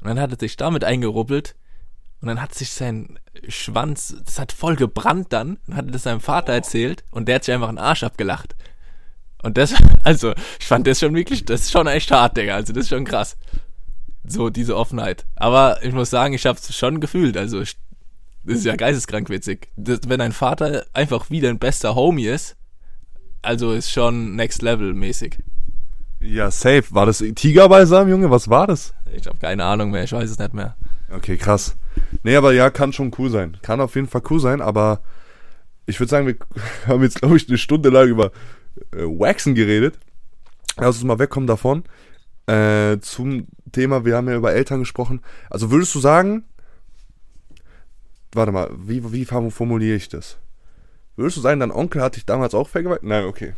Und dann hat er sich damit eingerubbelt. Und dann hat sich sein Schwanz, das hat voll gebrannt dann. Und hat das seinem Vater erzählt. Und der hat sich einfach einen Arsch abgelacht. Und das, also, ich fand das schon wirklich, das ist schon echt hart, Digga. Also, das ist schon krass. So, diese Offenheit. Aber ich muss sagen, ich hab's schon gefühlt. Also, ich, das ist ja geisteskrank witzig. Das, wenn dein Vater einfach wie dein bester Homie ist, also ist schon next level mäßig. Ja, safe. War das Tigerbalsam, Junge? Was war das? Ich habe keine Ahnung mehr, ich weiß es nicht mehr. Okay, krass. Nee, aber ja, kann schon cool sein. Kann auf jeden Fall cool sein, aber ich würde sagen, wir haben jetzt, glaube ich, eine Stunde lang über äh, Waxen geredet. Lass uns mal wegkommen davon. Äh, zum Thema, wir haben ja über Eltern gesprochen. Also würdest du sagen, warte mal, wie, wie formuliere ich das? Würdest du sagen, dein Onkel hat dich damals auch vergewaltigt? Nein, okay.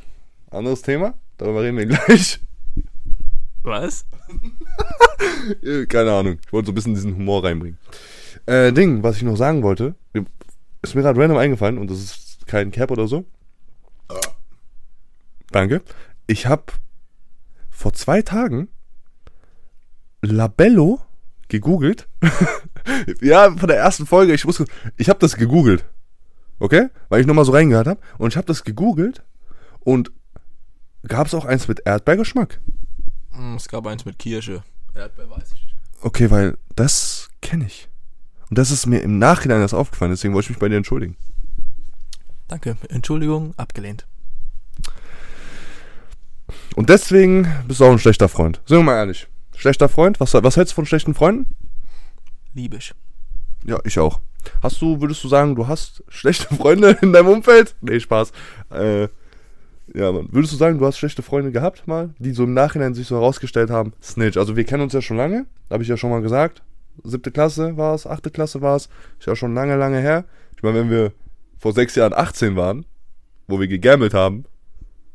Anderes Thema, darüber reden wir gleich. Was? Keine Ahnung, ich wollte so ein bisschen diesen Humor reinbringen. Äh, Ding, was ich noch sagen wollte, ist mir gerade random eingefallen und das ist kein Cap oder so. Danke. Ich habe vor zwei Tagen Labello gegoogelt. ja, von der ersten Folge, ich wusste, ich habe das gegoogelt. Okay? Weil ich nochmal so reingehört habe. Und ich habe das gegoogelt und gab es auch eins mit Erdbeergeschmack? Hm, Es gab eins mit Kirsche. Erdbeer weiß ich nicht. Okay, weil das kenne ich. Und das ist mir im Nachhinein erst aufgefallen, deswegen wollte ich mich bei dir entschuldigen. Danke. Entschuldigung, abgelehnt. Und deswegen bist du auch ein schlechter Freund. Sind wir mal ehrlich. Schlechter Freund? Was, was hältst du von schlechten Freunden? Liebisch. Ja, ich auch. Hast du, würdest du sagen, du hast schlechte Freunde in deinem Umfeld? Nee, Spaß. Äh, ja, Mann. Würdest du sagen, du hast schlechte Freunde gehabt mal, die so im Nachhinein sich so herausgestellt haben? Snitch. Also wir kennen uns ja schon lange, habe ich ja schon mal gesagt. Siebte Klasse war es, achte Klasse war es. Ist ja schon lange, lange her. Ich meine, wenn wir vor sechs Jahren 18 waren, wo wir gegammelt haben,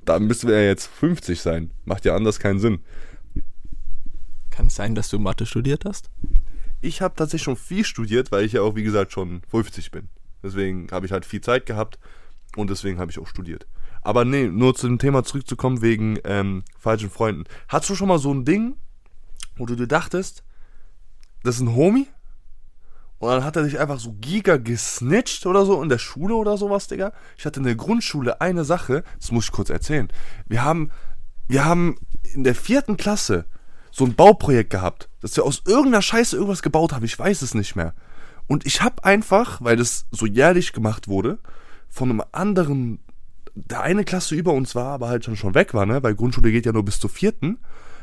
dann müssten wir ja jetzt 50 sein. Macht ja anders keinen Sinn. Kann es sein, dass du Mathe studiert hast? Ich habe tatsächlich schon viel studiert, weil ich ja auch, wie gesagt, schon 50 bin. Deswegen habe ich halt viel Zeit gehabt und deswegen habe ich auch studiert. Aber nee, nur zu dem Thema zurückzukommen wegen ähm, falschen Freunden. Hattest du schon mal so ein Ding, wo du dir dachtest, das ist ein Homie? Und dann hat er dich einfach so giga gesnitcht oder so in der Schule oder sowas, Digga. Ich hatte in der Grundschule eine Sache, das muss ich kurz erzählen. Wir haben, wir haben in der vierten Klasse so ein Bauprojekt gehabt, dass wir aus irgendeiner Scheiße irgendwas gebaut haben. Ich weiß es nicht mehr. Und ich habe einfach, weil das so jährlich gemacht wurde, von einem anderen, der eine Klasse über uns war, aber halt schon schon weg war, ne? Weil Grundschule geht ja nur bis zur vierten,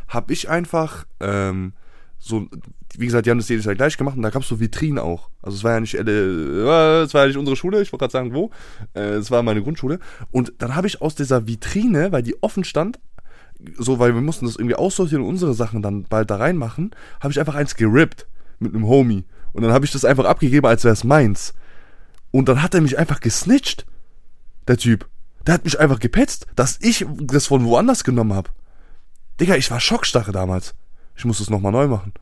habe ich einfach ähm, so, wie gesagt, die haben das jedes Jahr gleich gemacht und da gab es so Vitrinen auch. Also es war ja nicht, äh, es war ja nicht unsere Schule, ich wollte gerade sagen, wo. Äh, es war meine Grundschule. Und dann habe ich aus dieser Vitrine, weil die offen stand, so, weil wir mussten das irgendwie aussortieren und unsere Sachen dann bald da reinmachen, habe ich einfach eins gerippt mit einem Homie. Und dann habe ich das einfach abgegeben, als wäre es meins. Und dann hat er mich einfach gesnitcht, der Typ. Der hat mich einfach gepetzt, dass ich das von woanders genommen habe. Digga, ich war Schockstarre damals. Ich muss das nochmal neu machen.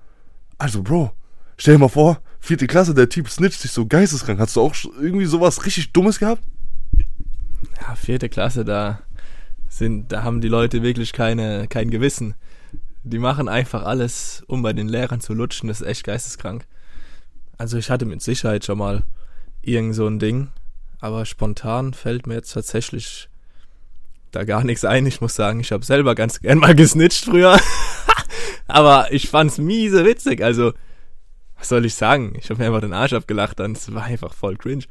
Also, Bro, stell dir mal vor, vierte Klasse, der Typ snitcht sich so geisteskrank. Hast du auch irgendwie sowas richtig Dummes gehabt? Ja, vierte Klasse, da sind, da haben die Leute wirklich keine, kein Gewissen. Die machen einfach alles, um bei den Lehrern zu lutschen. Das ist echt geisteskrank. Also ich hatte mit Sicherheit schon mal irgend so ein Ding, aber spontan fällt mir jetzt tatsächlich da gar nichts ein. Ich muss sagen, ich habe selber ganz gern mal gesnitcht früher. aber ich fand's miese witzig. Also, was soll ich sagen? Ich habe mir einfach den Arsch abgelacht, dann es war einfach voll cringe.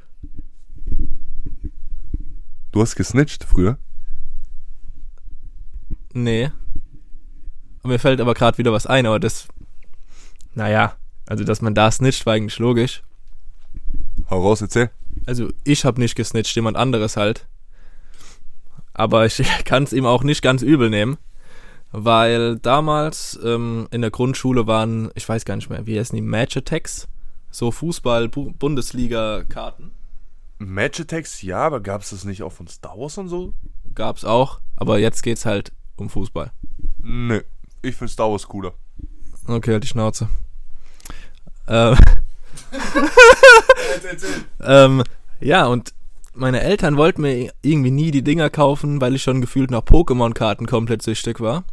Du hast gesnitcht früher? Nee. Mir fällt aber gerade wieder was ein, aber das, naja, also dass man da snitcht, war eigentlich logisch. Hau raus, erzähl. Also ich habe nicht gesnitcht, jemand anderes halt. Aber ich kann es ihm auch nicht ganz übel nehmen, weil damals ähm, in der Grundschule waren, ich weiß gar nicht mehr, wie heißen die, Match Attacks, so Fußball-Bundesliga-Karten. Match Attacks, ja, aber gab es das nicht auch von Star Wars und so? Gab's auch, aber jetzt geht's halt um Fußball. Nö, ich finde Star Wars cooler. Okay, halt die Schnauze. Ähm, ähm, ja, und meine Eltern wollten mir irgendwie nie die Dinger kaufen, weil ich schon gefühlt nach Pokémon-Karten komplett süchtig war.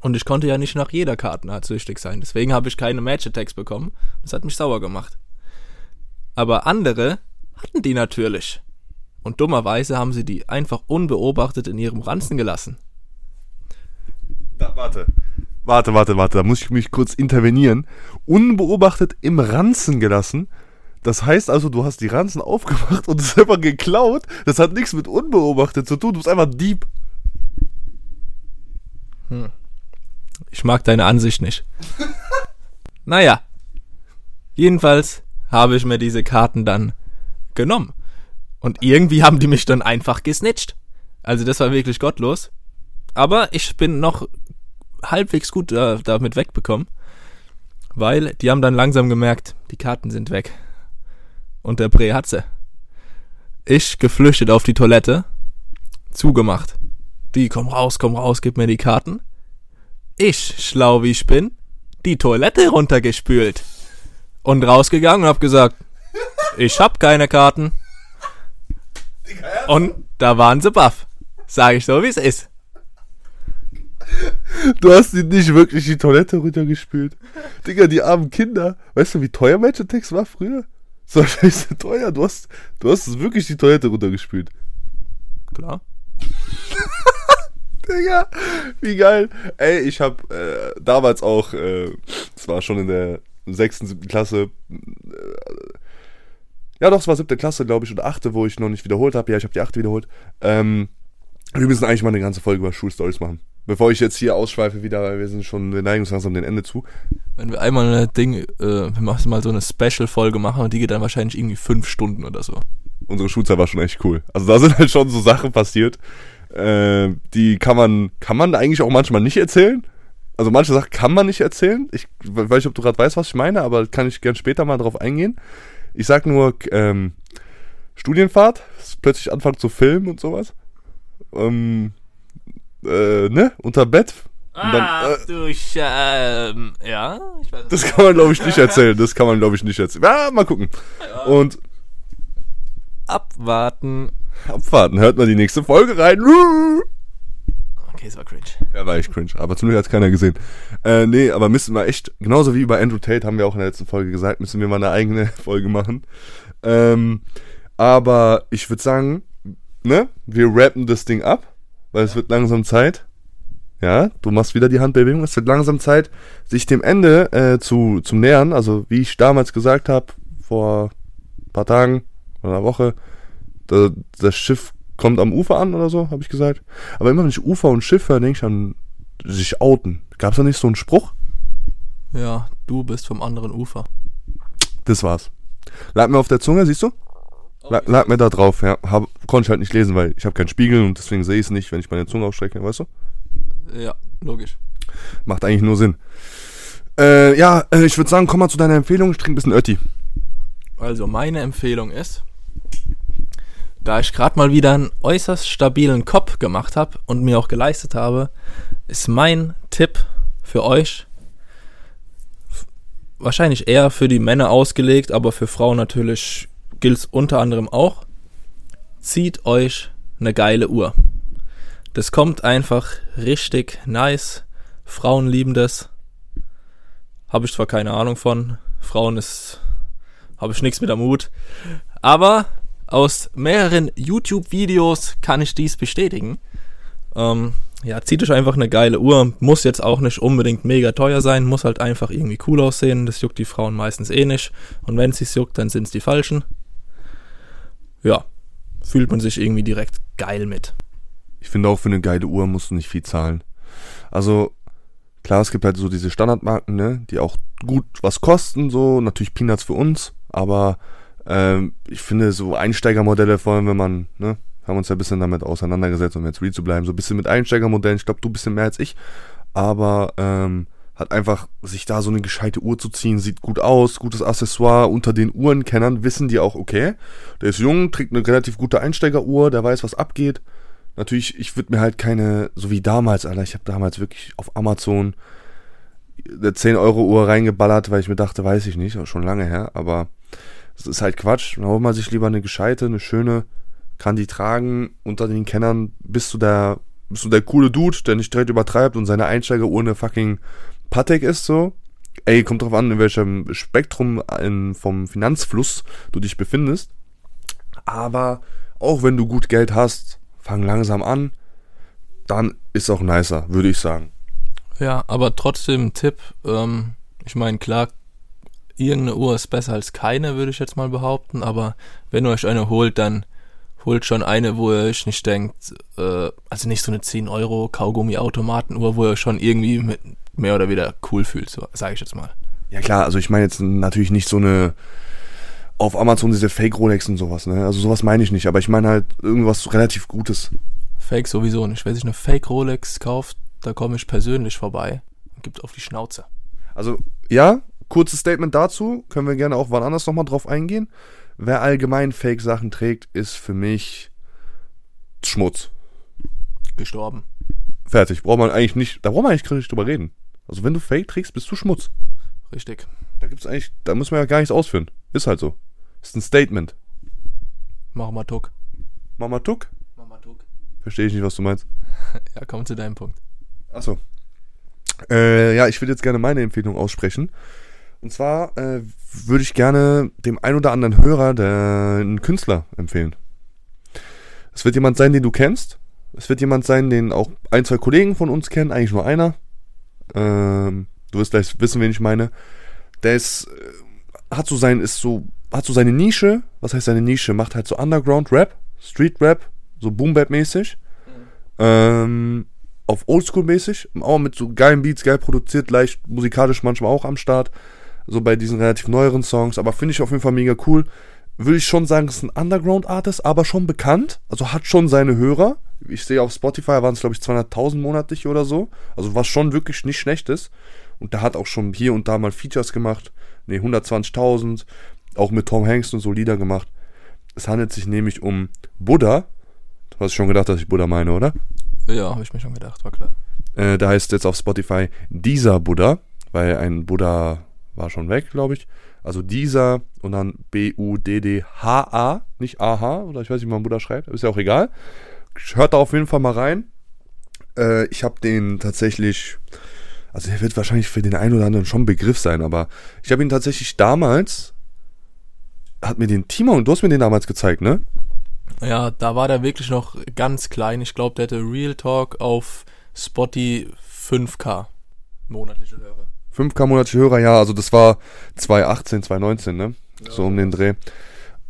Und ich konnte ja nicht nach jeder Kartenart süchtig sein. Deswegen habe ich keine Match-Attacks bekommen. Das hat mich sauer gemacht. Aber andere hatten die natürlich. Und dummerweise haben sie die einfach unbeobachtet in ihrem Ranzen gelassen. Da, warte. Warte, warte, warte. Da muss ich mich kurz intervenieren. Unbeobachtet im Ranzen gelassen. Das heißt also, du hast die Ranzen aufgemacht und es einfach geklaut. Das hat nichts mit unbeobachtet zu tun. Du bist einfach Dieb. Hm. Ich mag deine Ansicht nicht. naja. Jedenfalls habe ich mir diese Karten dann genommen. Und irgendwie haben die mich dann einfach gesnitcht. Also das war wirklich gottlos. Aber ich bin noch halbwegs gut äh, damit wegbekommen. Weil die haben dann langsam gemerkt, die Karten sind weg. Und der Bre hat sie. Ich geflüchtet auf die Toilette. Zugemacht. Die, komm raus, komm raus, gib mir die Karten. Ich, schlau wie ich bin, die Toilette runtergespült. Und rausgegangen und hab gesagt, ich hab keine Karten. Und da waren sie baff. Sag ich so, wie es ist. Du hast die nicht wirklich die Toilette runtergespült. Digga, die armen Kinder. Weißt du, wie teuer Match-Attacks war früher? So scheiße teuer. Du hast, du hast wirklich die Toilette runtergespült. Klar. Digga, wie geil. Ey, ich hab äh, damals auch, äh, es war schon in der sechsten, siebten Klasse, äh, ja doch, es war siebte Klasse, glaube ich, oder achte, wo ich noch nicht wiederholt habe. Ja, ich habe die achte wiederholt. Ähm, wir müssen eigentlich mal eine ganze Folge über Schulstories machen. Bevor ich jetzt hier ausschweife wieder, weil wir sind schon, wir neigen uns langsam dem Ende zu. Wenn wir einmal ein Ding, äh, wir machen mal so eine Special-Folge machen und die geht dann wahrscheinlich irgendwie fünf Stunden oder so. Unsere Schulzeit war schon echt cool. Also da sind halt schon so Sachen passiert, äh, die kann man, kann man eigentlich auch manchmal nicht erzählen. Also manche Sachen kann man nicht erzählen. Ich weiß nicht, ob du gerade weißt, was ich meine, aber kann ich gern später mal drauf eingehen. Ich sag nur, ähm, Studienfahrt, plötzlich anfangen zu filmen und sowas. Ähm, äh, ne, unter Bett. Dann, Ah, äh, du Sch ähm, ja, ich weiß das kann man, glaube ich, nicht erzählen. Das kann man, glaube ich, nicht erzählen. Ja, mal gucken. Und Abwarten. abwarten, hört mal die nächste Folge rein. Okay, es war cringe. Ja, war echt cringe. Aber zum Glück hat keiner gesehen. Äh, nee, aber müssen wir echt, genauso wie bei Andrew Tate, haben wir auch in der letzten Folge gesagt, müssen wir mal eine eigene Folge machen. Ähm, aber ich würde sagen, ne, wir rappen das Ding ab, weil es wird langsam Zeit. Ja, du machst wieder die Handbewegung. Es wird langsam Zeit, sich dem Ende äh, zu, zu nähern. Also, wie ich damals gesagt habe, vor ein paar Tagen oder einer Woche, da, das Schiff kommt am Ufer an oder so, habe ich gesagt. Aber immer wenn ich Ufer und Schiff höre, denke ich an sich outen. Gab's da nicht so einen Spruch? Ja, du bist vom anderen Ufer. Das war's. Lag mir auf der Zunge, siehst du? Lag, lag mir da drauf, ja. Hab, konnte ich halt nicht lesen, weil ich habe keinen Spiegel und deswegen sehe ich es nicht, wenn ich meine Zunge aufstrecke, weißt du? Ja, logisch. Macht eigentlich nur Sinn. Äh, ja, äh, ich würde sagen, komm mal zu deiner Empfehlung. Ich trinke ein bisschen Ötti. Also meine Empfehlung ist, da ich gerade mal wieder einen äußerst stabilen Kopf gemacht habe und mir auch geleistet habe, ist mein Tipp für euch wahrscheinlich eher für die Männer ausgelegt, aber für Frauen natürlich gilt es unter anderem auch. Zieht euch eine geile Uhr. Das kommt einfach richtig nice. Frauen lieben das. Habe ich zwar keine Ahnung von. Frauen ist habe ich nichts mit am Hut. Aber aus mehreren YouTube-Videos kann ich dies bestätigen. Ähm, ja, zieht euch einfach eine geile Uhr. Muss jetzt auch nicht unbedingt mega teuer sein, muss halt einfach irgendwie cool aussehen. Das juckt die Frauen meistens eh nicht. Und wenn es sich juckt, dann sind es die falschen. Ja, fühlt man sich irgendwie direkt geil mit. Ich finde auch für eine geile Uhr musst du nicht viel zahlen. Also, Klar, es gibt halt so diese Standardmarken, ne, die auch gut was kosten, so natürlich Peanuts für uns, aber ähm, ich finde so Einsteigermodelle, vor allem wenn man, ne, haben uns ja ein bisschen damit auseinandergesetzt, um jetzt real zu bleiben, so ein bisschen mit Einsteigermodellen, ich glaube, du ein bisschen mehr als ich, aber ähm, hat einfach sich da so eine gescheite Uhr zu ziehen, sieht gut aus, gutes Accessoire. Unter den Uhrenkennern wissen die auch, okay, der ist jung, trägt eine relativ gute Einsteigeruhr, der weiß, was abgeht. Natürlich, ich würde mir halt keine, so wie damals, Alter, ich habe damals wirklich auf Amazon eine 10-Euro-Uhr reingeballert, weil ich mir dachte, weiß ich nicht, schon lange her, aber es ist halt Quatsch. Dann holt man sich lieber eine gescheite, eine schöne, kann die tragen. Unter den Kennern bist du der, bist du der coole Dude, der nicht direkt übertreibt und seine Einsteigeruhr eine fucking Patek ist so. Ey, kommt drauf an, in welchem Spektrum in, vom Finanzfluss du dich befindest. Aber auch wenn du gut Geld hast, fang langsam an. Dann ist auch nicer, würde ich sagen. Ja, aber trotzdem Tipp. Ähm, ich meine, klar, irgendeine Uhr ist besser als keine, würde ich jetzt mal behaupten. Aber wenn ihr euch eine holt, dann holt schon eine, wo ihr euch nicht denkt, äh, also nicht so eine 10 Euro Kaugummi-Automatenuhr, wo ihr schon irgendwie mit mehr oder weniger cool fühlt, so, sage ich jetzt mal. Ja klar, also ich meine jetzt natürlich nicht so eine auf Amazon diese Fake Rolex und sowas, ne? Also sowas meine ich nicht, aber ich meine halt irgendwas relativ Gutes. Fake sowieso nicht. Wer sich eine Fake Rolex kauft, da komme ich persönlich vorbei und gibt auf die Schnauze. Also ja, kurzes Statement dazu, können wir gerne auch wann anders nochmal drauf eingehen. Wer allgemein Fake Sachen trägt, ist für mich Schmutz. Gestorben. Fertig. Braucht man eigentlich nicht, da braucht man eigentlich gar nicht drüber reden. Also wenn du Fake trägst, bist du Schmutz. Richtig. Da gibt's eigentlich, da muss man ja gar nichts ausführen. Ist halt so. Ist ein Statement. Mach mal Tuck. Mama Tuck? Mama Tuck. Verstehe ich nicht, was du meinst. Ja, komm zu deinem Punkt. Achso. Äh, ja, ich würde jetzt gerne meine Empfehlung aussprechen. Und zwar äh, würde ich gerne dem ein oder anderen Hörer der, einen Künstler empfehlen. Es wird jemand sein, den du kennst. Es wird jemand sein, den auch ein, zwei Kollegen von uns kennen, eigentlich nur einer. Ähm, du wirst gleich wissen, wen ich meine. Der ist, äh, hat so sein, ist so, hat so seine Nische. Was heißt seine Nische? Macht halt so Underground Rap, Street Rap, so Boom Bap mäßig. Ähm, auf Oldschool mäßig, auch mit so geilen Beats, geil produziert, leicht musikalisch manchmal auch am Start. So bei diesen relativ neueren Songs, aber finde ich auf jeden Fall mega cool. Würde ich schon sagen, ist ein Underground-Artist, aber schon bekannt. Also hat schon seine Hörer. Ich sehe auf Spotify waren es, glaube ich, 200.000 monatlich oder so. Also was schon wirklich nicht schlecht ist. Und der hat auch schon hier und da mal Features gemacht. Ne, 120.000. Auch mit Tom Hanks und so Lieder gemacht. Es handelt sich nämlich um Buddha. Du hast schon gedacht, dass ich Buddha meine, oder? Ja, habe ich mir schon gedacht, war klar. Äh, da heißt jetzt auf Spotify dieser Buddha, weil ein Buddha war schon weg, glaube ich. Also dieser und dann B-U-D-D-H-A, nicht A-H, oder ich weiß nicht, wie man Buddha schreibt, ist ja auch egal. Hört da auf jeden Fall mal rein. Äh, ich habe den tatsächlich, also der wird wahrscheinlich für den einen oder anderen schon Begriff sein, aber ich habe ihn tatsächlich damals, hat mir den Timon, du hast mir den damals gezeigt, ne? Ja, da war der wirklich noch ganz klein. Ich glaube, der hätte Real Talk auf Spotty 5K monatliche Hörer. 5K monatliche Hörer, ja, also das war 2018, 2019, ne? Ja, so um den Dreh.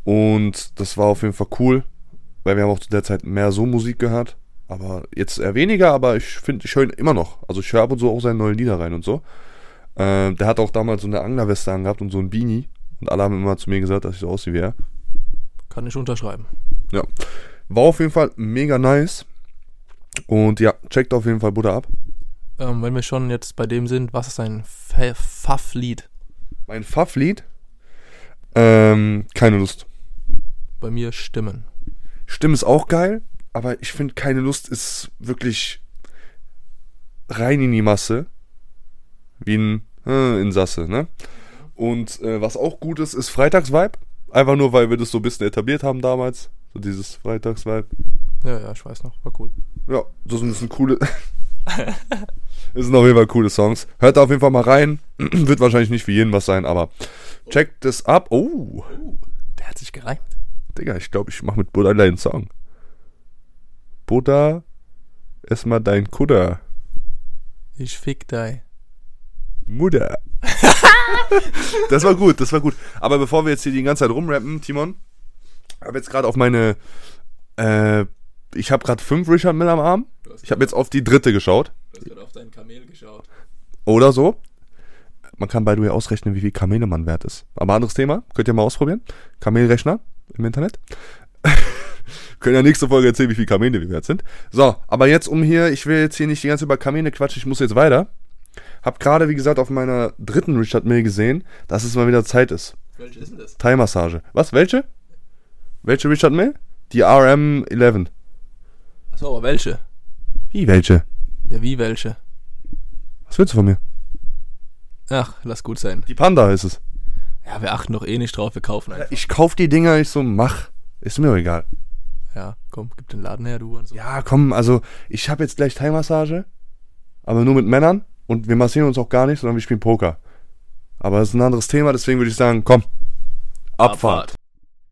Und das war auf jeden Fall cool, weil wir haben auch zu der Zeit mehr so Musik gehört. Aber jetzt eher weniger, aber ich finde, ich höre ihn immer noch. Also ich höre ab und zu auch seine neuen Lieder rein und so. Ähm, der hat auch damals so eine Anglerweste angehabt und so ein Beanie. Und alle haben immer zu mir gesagt, dass ich so aussehe wie er. Kann ich unterschreiben. Ja. War auf jeden Fall mega nice. Und ja, checkt auf jeden Fall Buddha ab. Ähm, wenn wir schon jetzt bei dem sind, was ist dein Fa- Pfaff-Lied? Mein Pfaff-Lied? Ähm, keine Lust. Bei mir Stimmen. Stimme ist auch geil, aber ich finde, keine Lust ist wirklich rein in die Masse. Wie ein äh, Insasse, ne? Und äh, was auch gut ist, ist Freitagsvibe. Einfach nur, weil wir das so ein bisschen etabliert haben damals. So dieses Freitagsvibe. Ja, ja, ich weiß noch, war cool. Ja, das sind, das sind coole. das sind auf jeden Fall coole Songs. Hört da auf jeden Fall mal rein. Wird wahrscheinlich nicht für jeden was sein, aber checkt das ab. Oh, Der hat sich gereimt. Digga, ich glaube, ich mache mit Buddha einen Song. Buddha, erstmal dein Kudder. Ich fick dich. Mutter. das war gut, das war gut. Aber bevor wir jetzt hier die ganze Zeit rumrappen, Timon, habe jetzt gerade auf meine, äh, ich habe gerade fünf Richard Miller am Arm. Ich habe jetzt auf die dritte geschaut. Du hast gerade auf dein Kamel geschaut. Oder so. Man kann bei du ausrechnen, wie viel Kamele man wert ist. Aber anderes Thema. Könnt ihr mal ausprobieren. Kamelrechner im Internet. Können ja nächste Folge erzählen, wie viel Kamele wir wert sind. So, aber jetzt um hier, ich will jetzt hier nicht die ganze Zeit über Kamele quatschen, ich muss jetzt weiter. Hab gerade, wie gesagt, auf meiner dritten Richard Mill gesehen, dass es mal wieder Zeit ist. Welche ist denn das? Thai-Massage. Was? Welche? Welche Richard Mill? Die RM11. Aber welche? Wie welche? Ja, wie welche? Was willst du von mir? Ach, lass gut sein. Die Panda ist es. Ja, wir achten doch eh nicht drauf, wir kaufen einfach. Ich kauf die Dinger, ich so, mach. Ist mir doch egal. Ja, komm, gib den Laden her, du und so. Ja, komm, also ich habe jetzt gleich Thai-Massage, aber nur mit Männern und wir massieren uns auch gar nicht, sondern wir spielen Poker. Aber das ist ein anderes Thema, deswegen würde ich sagen, komm, Abfahrt.